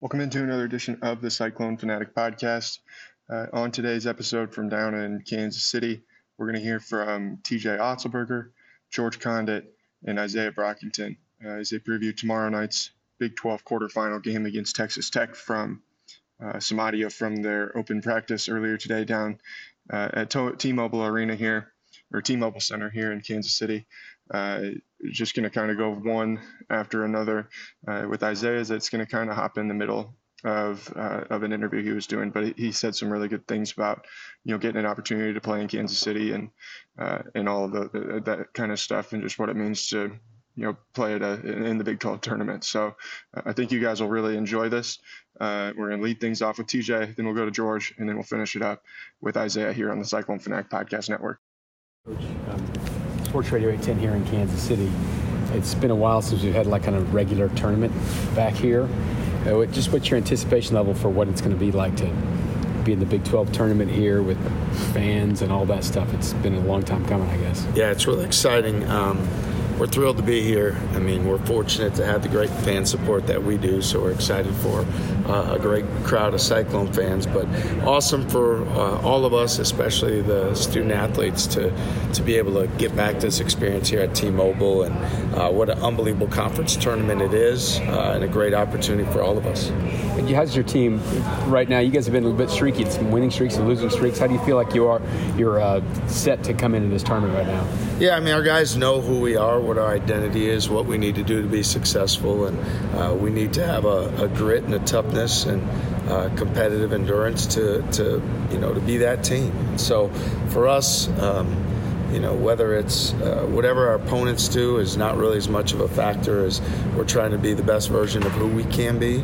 Welcome into another edition of the Cyclone Fanatic podcast. Uh, on today's episode from down in Kansas City, we're going to hear from TJ Otzelberger, George Conditt, and Izaiah Brockington uh, as they preview tomorrow night's Big 12 quarterfinal game against Texas Tech from uh, some audio from their open practice earlier today down uh, at T-Mobile Arena here, or T-Mobile Center here in Kansas City. Just going to kind of go one after another uh, with Izaiah. That's going to kind of hop in the middle of uh, of an interview he was doing, but he said some really good things about you know getting an opportunity to play in Kansas City and uh, and all the, the, that kind of stuff and just what it means to you know play at a, in the Big 12 tournament. So uh, I think you guys will really enjoy this. Uh, we're going to lead things off with TJ, then we'll go to George, and then we'll finish it up with Izaiah here on the Cyclone Fanatic Podcast Network. Coach, um, Sports Radio 810 here in Kansas City. It's been a while since we've had like kind of regular tournament back here. Uh, just what's your anticipation level for what it's going to be like to be in the Big 12 tournament here with fans and all that stuff? It's been a long time coming, I guess. Yeah, it's really exciting. Um, we're thrilled to be here. I mean, we're fortunate to have the great fan support that we do, so we're excited for uh, a great crowd of Cyclone fans. But awesome for uh, all of us, especially the student athletes, to to be able to get back to this experience here at T-Mobile, and uh, what an unbelievable conference tournament it is, uh, and a great opportunity for all of us. How's your team right now? You guys have been a little bit streaky, some winning streaks and losing streaks. How do you feel like you are you're uh, set to come into this tournament right now? Yeah, I mean, our guys know who we are what our identity is, what we need to do to be successful, and uh, we need to have a, a, grit and a toughness and uh, competitive endurance to, to you know to be that team. So for us. Um, you know, whether it's uh, whatever our opponents do is not really as much of a factor as we're trying to be the best version of who we can be.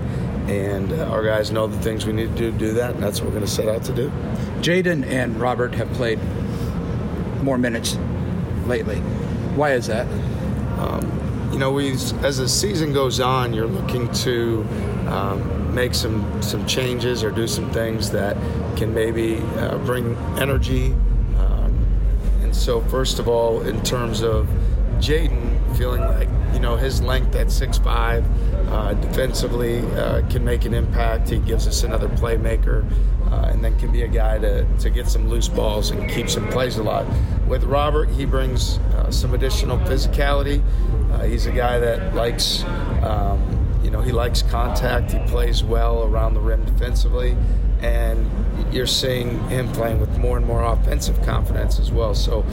And uh, our guys know the things we need to do to do that, and that's what we're going to set out to do. Jaden and Robert have played more minutes lately. Why is that? Um, you know, we as the season goes on, you're looking to um, make some some changes or do some things that can maybe uh, bring energy. Um, and so, first of all, in terms of Jaden feeling like you know his length at six five uh, defensively uh, can make an impact. He gives us another playmaker, uh, and then can be a guy to, to get some loose balls and keep some plays alive. With Robert, he brings uh, some additional physicality. Uh, he's a guy that likes, um, know, he likes contact. He plays well around the rim defensively, and you're seeing him playing with more and more offensive confidence as well. So,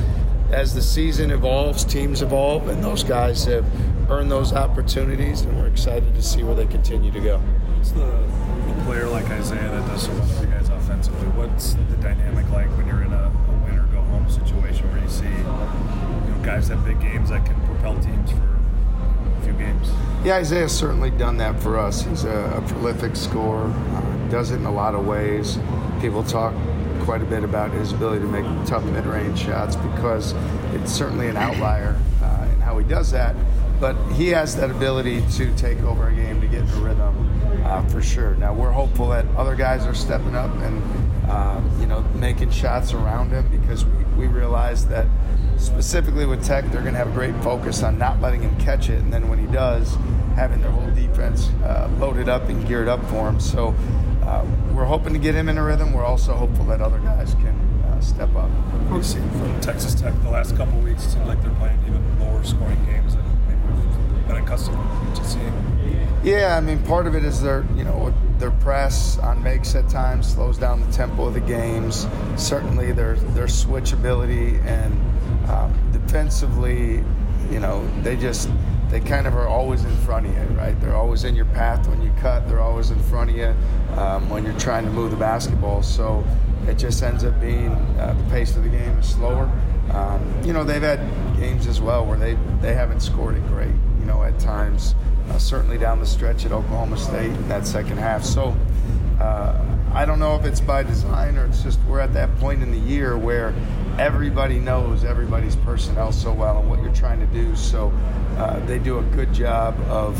as the season evolves, teams evolve, and those guys have earned those opportunities, and we're excited to see where they continue to go. What's the, the player like Izaiah that does so well for you guys offensively? What's the dynamic like when you're in a, a win or go home situation where you see you know, guys have big games that can propel teams for few games? Yeah, Izaiah's certainly done that for us. He's a, a prolific scorer, uh, does it in a lot of ways. People talk quite a bit about his ability to make tough mid-range shots because it's certainly an outlier uh, in how he does that. But he has that ability to take over a game to get in a rhythm uh, for sure. Now we're hopeful that other guys are stepping up and uh, you know making shots around him because we, we realize that specifically with Tech they're going to have a great focus on not letting him catch it, and then when he does, having their whole defense uh, loaded up and geared up for him. So uh, we're hoping to get him in a rhythm. We're also hopeful that other guys can uh, step up. We've seen from Texas Tech the last couple weeks. It seems like they're playing even lower scoring games than maybe we've been accustomed to seeing. Yeah, I mean, part of it is their, you know, their press on makes at times slows down the tempo of the games. Certainly, their their switch ability and um, defensively, you know, they just they kind of are always in front of you, right? They're always in your path when you cut. They're always in front of you um, when you're trying to move the basketball. So it just ends up being uh, the pace of the game is slower. Um, you know, they've had games as well where they they haven't scored it great you know, at times, uh, certainly down the stretch at Oklahoma State in that second half. So uh, I don't know if it's by design or it's just we're at that point in the year where everybody knows everybody's personnel so well and what you're trying to do. So uh, they do a good job of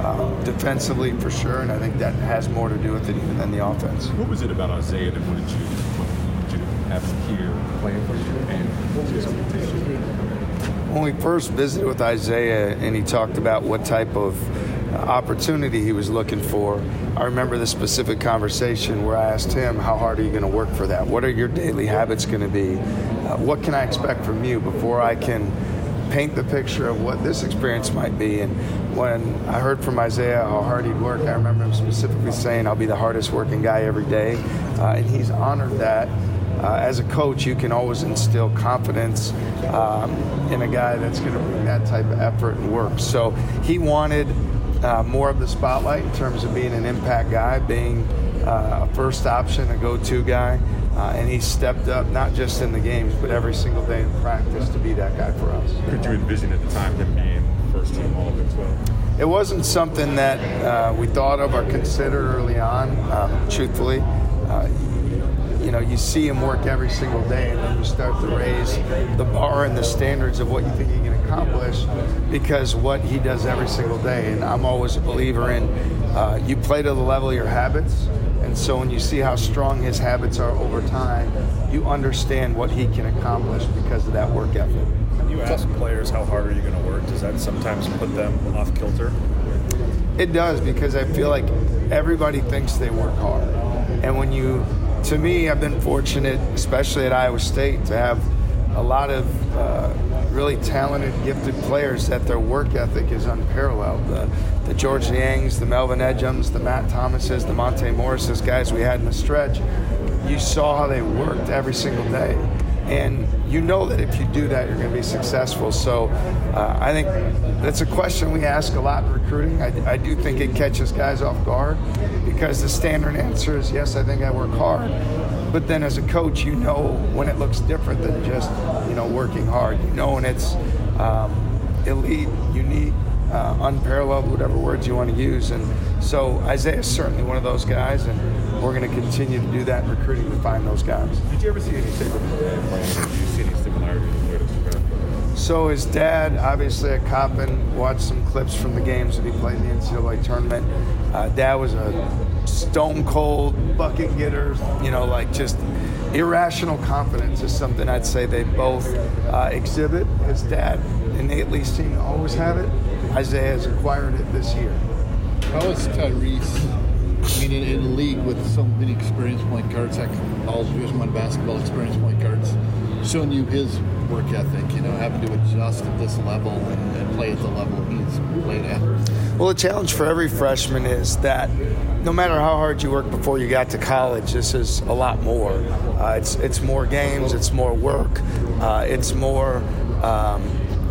uh, defensively for sure, and I think that has more to do with it even than the offense. What was it about Izaiah that wanted you, wanted you to have him here playing for you and what was his expectation? when we first visited with Izaiah and he talked about what type of opportunity he was looking for. I remember the specific conversation where I asked him, How hard are you going to work for that? What are your daily habits going to be? Uh, what can I expect from you before I can paint the picture of what this experience might be? And when I heard from Izaiah how hard he'd work, I remember him specifically saying, I'll be the hardest working guy every day. Uh, and he's honored that. Uh, as a coach, you can always instill confidence um, in a guy that's going to bring that type of effort and work. So he wanted uh, more of the spotlight in terms of being an impact guy, being uh, a first option, a go to guy. Uh, and he stepped up not just in the games, but every single day in practice to be that guy for us. Could you envision at the time him being first team All Big 12? It wasn't something that uh, we thought of or considered early on, um, truthfully. You know, you see him work every single day, and then you start to raise the bar and the standards of what you think he can accomplish because what he does every single day. And I'm always a believer in uh, you play to the level of your habits. And so when you see how strong his habits are over time, you understand what he can accomplish because of that work ethic. When you ask players how hard are you going to work, does that sometimes put them off kilter? It does because I feel like everybody thinks they work hard. And when you to me, I've been fortunate, especially at Iowa State, to have a lot of uh, really talented, gifted players that their work ethic is unparalleled. The, the George Niangs, the Melvin Ejims, the Matt Thomases, the Monte Morrises, guys we had in the stretch, you saw how they worked every single day. And you know that if you do that, you're going to be successful. So uh, I think that's a question we ask a lot in recruiting. I, I do think it catches guys off guard because the standard answer is yes, I think I work hard. But then as a coach, you know when it looks different than just you know working hard. You know when it's um, elite, unique, uh, unparalleled, whatever words you want to use. And so Izaiah is certainly one of those guys, and we're going to continue to do that in recruiting to find those guys. Did you ever see any tape of playing? Did you see any similarities with So his dad, obviously a cop, and watched some clips from the games that he played in the NCAA tournament. Uh, dad was a stone cold bucket getter, you know, like just irrational confidence is something I'd say they both uh, exhibit. His dad innately seemed to always have it. Isaiah has acquired it this year. How is Tyrese? I mean, in, in a league with so many experienced point guards, like all Division One basketball experienced point guards, showing you his work ethic. You know, having to adjust at this level and, and play at the level he's played at. Well, the challenge for every freshman is that no matter how hard you work before you got to college, this is a lot more. Uh, it's it's more games, it's more work, uh, it's more. Um,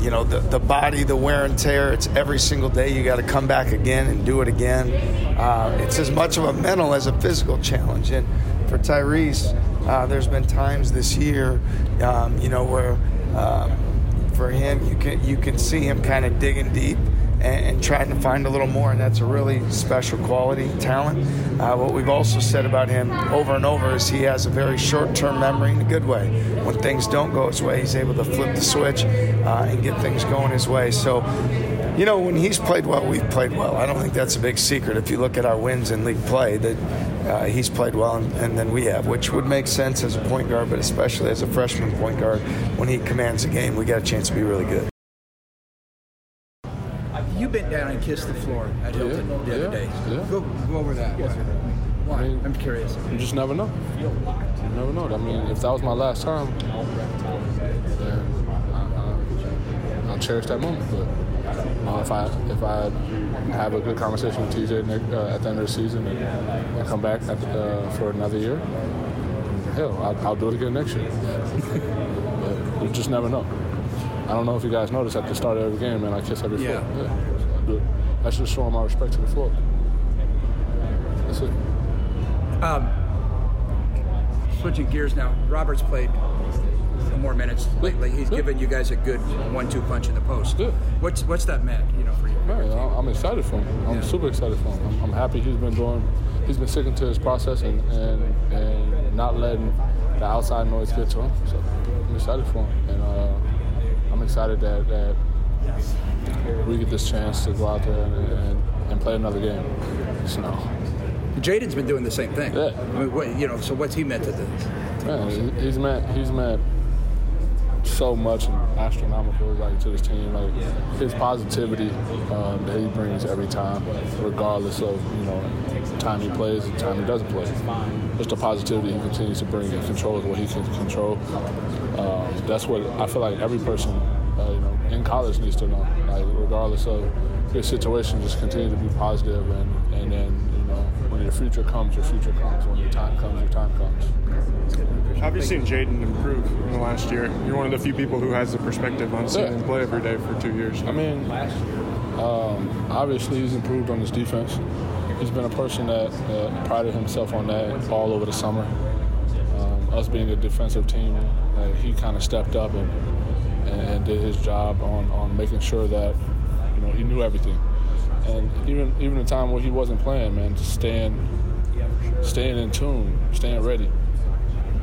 you know the, the body the wear and tear it's every single day you got to come back again and do it again. Uh, it's as much of a mental as a physical challenge. And for tyrese uh, there's been times this year um, you know where um, for him you can you can see him kind of digging deep and, and, trying to find a little more, and that's a really special quality, talent. Uh, what we've also said about him over and over is he has a very short-term memory in a good way. When things don't go his way, he's able to flip the switch uh, and get things going his way. So, you know, when he's played well, we've played well. I don't think that's a big secret. If you look at our wins in league play, that uh, he's played well, and, and then we have, which would make sense as a point guard, but especially as a freshman point guard, when he commands a game, we got a chance to be really good bent down and kissed the floor at Hilton yeah, the other yeah, day. Yeah. Go, go over that. Why? I mean, I'm curious. You just never know. You never know. I mean, if that was my last time, then I, will cherish that moment. But uh, if I if I have a good conversation with TJ uh, at the end of the season and, and come back the, uh, for another year, hell, I'll, I'll do it again next year. but you just never know. I don't know if you guys noticed at the start of every game, man, I kiss every yeah. foot. Yeah, That's just showing my respect to the floor. That's it. Um, switching gears now, Robert's played more minutes lately. He's yeah. given you guys a good one-two punch in the post. Yeah. What's what's that meant, you know, for you? Man, I'm excited for him. I'm yeah. super excited for him. I'm, I'm, happy he's been doing. He's been sticking to his process and, and and not letting the outside noise get to him. So I'm excited for him. And uh, I'm excited that, that we get this chance to go out there and, and, and play another game. So. Jaden's been doing the same thing. Yeah. I mean, what, you know, so what's he meant to this? Man, he's meant he's meant so much and astronomical like to this team. Like his positivity um, that he brings every time, regardless of you know time he plays and time he doesn't play. Just the positivity he continues to bring and controls what he can control. Um, that's what I feel like every person uh, you know in college needs to know. Like regardless of your situation, just continue to be positive and and then you know when your future comes, your future comes. When your time comes, your time comes. Have you seen Jaden improve in the last year? You're one of the few people who has the perspective on seeing Yeah. him play every day for two years. I mean, um, obviously he's improved on his defense. He's been a person that, that prided himself on that all over the summer. Um, us being a defensive team, uh, he kind of stepped up and, and did his job on, on making sure that you know he knew everything. And even even the time where he wasn't playing, man, just staying staying in tune, staying ready.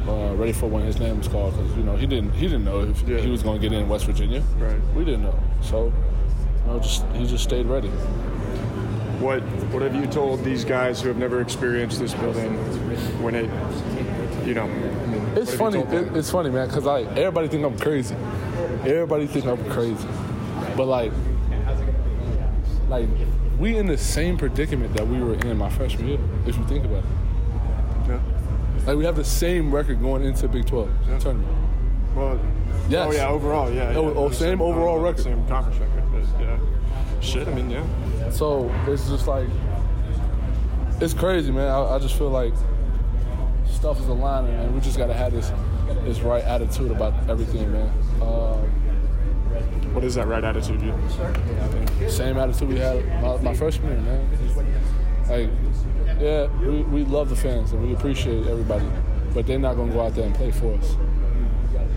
Uh, ready for when his name was called because you know he didn't he didn't know if Yeah. he was going to get in West Virginia. Right. We didn't know, so you know, just he just stayed ready. What What have you told these guys who have never experienced this building when it, you know? It's funny. It, it's funny, man, because like everybody think I'm crazy. Everybody think I'm crazy, but like, like we in the same predicament that we were in my freshman year. If you think about it, Yeah. like we have the same record going into Big 12 tournament. Well, Yes. oh yeah, overall, yeah. Oh, yeah, oh, the same overall record. Same conference record, but yeah. Shit, I mean, yeah. So it's just like it's crazy, man. I, I just feel like stuff is aligning, and we just gotta have this this right attitude about everything, man. Um, What is that right attitude? You? Same attitude we had my, my freshman year, man. Like, yeah, we, we love the fans and we appreciate everybody, but they're not gonna go out there and play for us.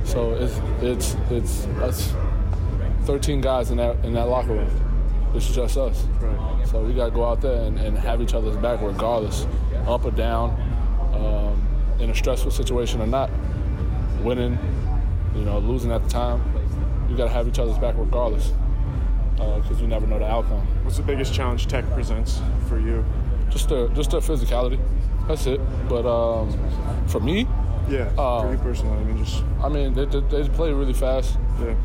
So it's it's it's us, 13 guys in that in that locker room. It's just us. Right. So we gotta go out there and, and have each other's back regardless, up or down, um, in a stressful situation or not, winning, you know, losing at the time. you gotta have each other's back regardless, because you never know the outcome. What's the biggest challenge Tech presents for you? Just the just the physicality. That's it. But um, for me, Yeah, Uh, for you personally, I mean, just I mean, they, they, they play really fast. yeah.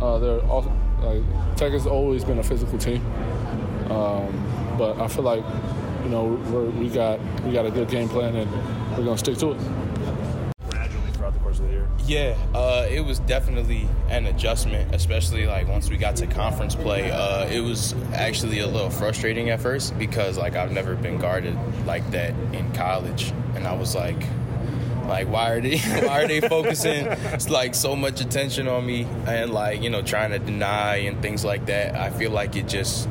Uh, they're also like Tech has always been a physical team, um, but I feel like you know we're, we got we got a good game plan and we're gonna stick to it. gradually throughout the course of the year? Yeah, uh, it was definitely an adjustment, especially like once we got to conference play. Uh, it was actually a little frustrating at first because like I've never been guarded like that in college, and I was like, like why are they why are they focusing like so much attention on me and like you know trying to deny and things like that. I feel like it just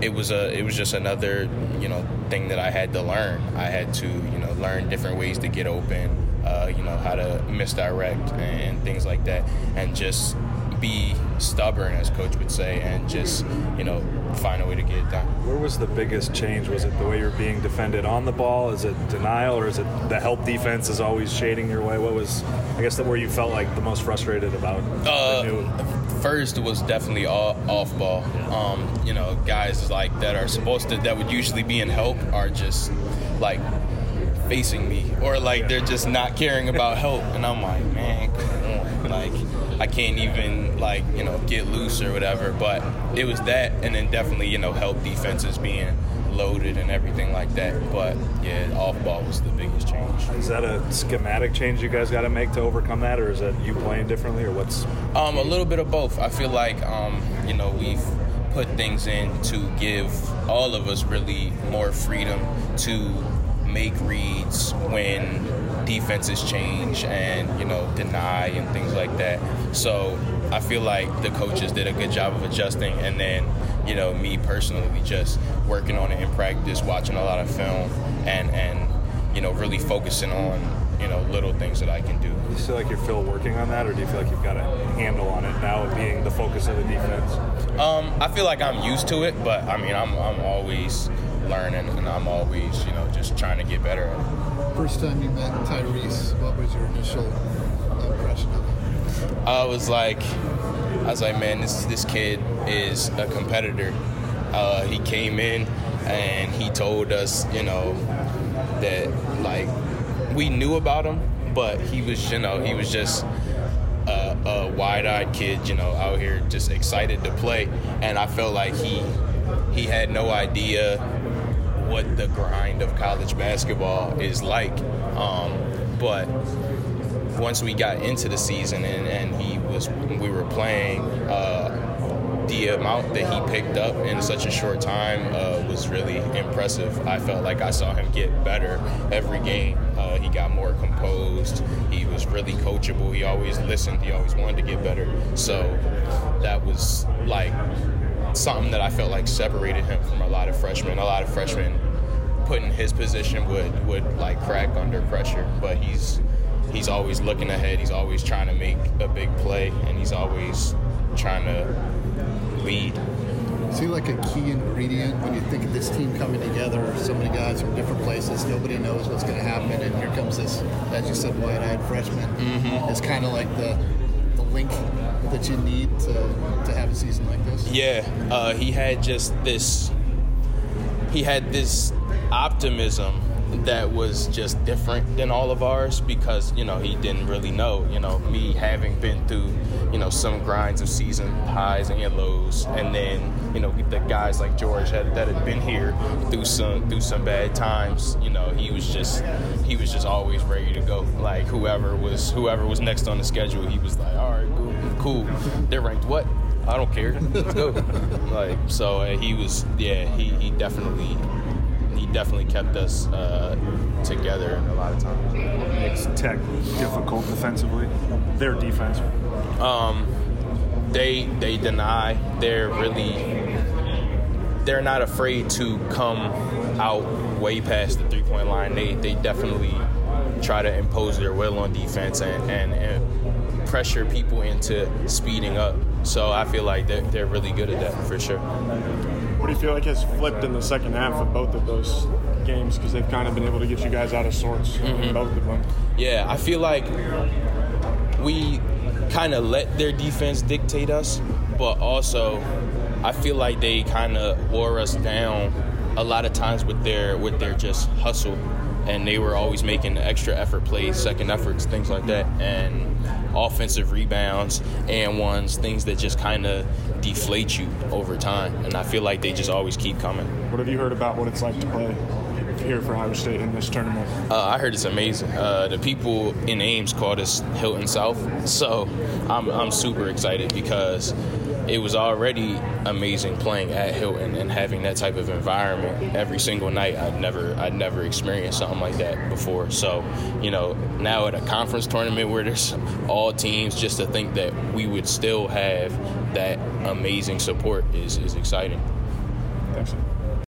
it was a it was just another you know thing that I had to learn. I had to you know learn different ways to get open, uh, you know how to misdirect and things like that, and just be stubborn, as coach would say, and just you know find a way to get it done. Where was the biggest change? Was it the way you're being defended on the ball? Is it denial, or is it the help defense is always shading your way? What was, I guess, that where you felt like the most frustrated about Uh, the new? First was definitely all, off ball. Um, you know, guys like that are supposed to that would usually be in help are just like facing me, or like they're just not caring about help, and I'm like, man, come on, like I can't even like you know get loose or whatever. But it was that, and then definitely you know help defenses being loaded and everything like that. But yeah, off ball was the biggest change. Is that a schematic change you guys got to make to overcome that, or is that you playing differently, or what's? Um, a little bit of both. I feel like um, you know we've put things in to give all of us really more freedom to make reads when defenses change and you know deny and things like that. So I feel like the coaches did a good job of adjusting, and then you know me personally just working on it in practice, watching a lot of film, and and you know really focusing on you know little things that I can do. Do you feel like you're still working on that, or do you feel like you've got a handle on it now, being the focus of the defense? Um, I feel like I'm used to it, but I mean, I'm I'm always learning, and I'm always you know just trying to get better at it. First time you met Tyrese, what was your initial impression of him? I was like, I was like, man, this this kid is a competitor. Uh, he came in and he told us, you know, that like we knew about him, but he was, you know, he was just uh, a wide-eyed kid, you know, out here just excited to play, and I felt like he he had no idea what the grind of college basketball is like. Um, but once we got into the season and, and he was we were playing uh, the amount that he picked up in such a short time uh, was really impressive. I felt like I saw him get better every game. Uh, he got more composed. He was really coachable. He always listened. He always wanted to get better. So that was like something that I felt like separated him from a lot of freshmen. A lot of freshmen put in his position would would like crack under pressure, but he's he's always looking ahead. He's always trying to make a big play, and he's always trying to lead. Is he like a key ingredient when you think of this team coming together? So many guys from different places, nobody knows what's going to happen, and here comes this, as you said, wide-eyed freshman. Mm-hmm. It's kind of like the the link that you need to to have a season like this. Yeah, uh, he had just this. He had this optimism that was just different than all of ours because you know he didn't really know. You know, me having been through you know some grinds of season highs and lows, and then you know the guys like George had, that had been here through some through some bad times. You know, he was just he was just always ready to go. Like whoever was whoever was next on the schedule, he was like, all right, cool, cool. They're ranked what? I don't care. Let's go. like so, uh, he was yeah. He he definitely he definitely kept us uh, together a lot of times. Makes Tech difficult defensively. Their defense. Um, they they deny. They're really they're not afraid to come out way past the three point line. They they definitely try to impose their will on defense and, and, and pressure people into speeding up. So I feel like they're, they're really good at that for sure. What do you feel like has flipped in the second half of both of those games? Because they've kind of been able to get you guys out of sorts in mm-hmm. both of them. Yeah, I feel like we kind of let their defense dictate us, but also I feel like they kind of wore us down a lot of times with their with their just hustle, and they were always making extra effort plays, second efforts, things like that, and offensive rebounds and ones, things that just kind of deflate you over time. And I feel like they just always keep coming. What have you heard about what it's like to play here for Iowa State in this tournament? Uh, I heard it's amazing. Uh, the people in Ames called us Hilton South, so I'm, I'm super excited because it was already amazing playing at Hilton and having that type of environment every single night. I'd never I'd never experienced something like that before. So, you know, now at a conference tournament where there's all teams, just to think that we would still have that amazing support is, is exciting. Thanks.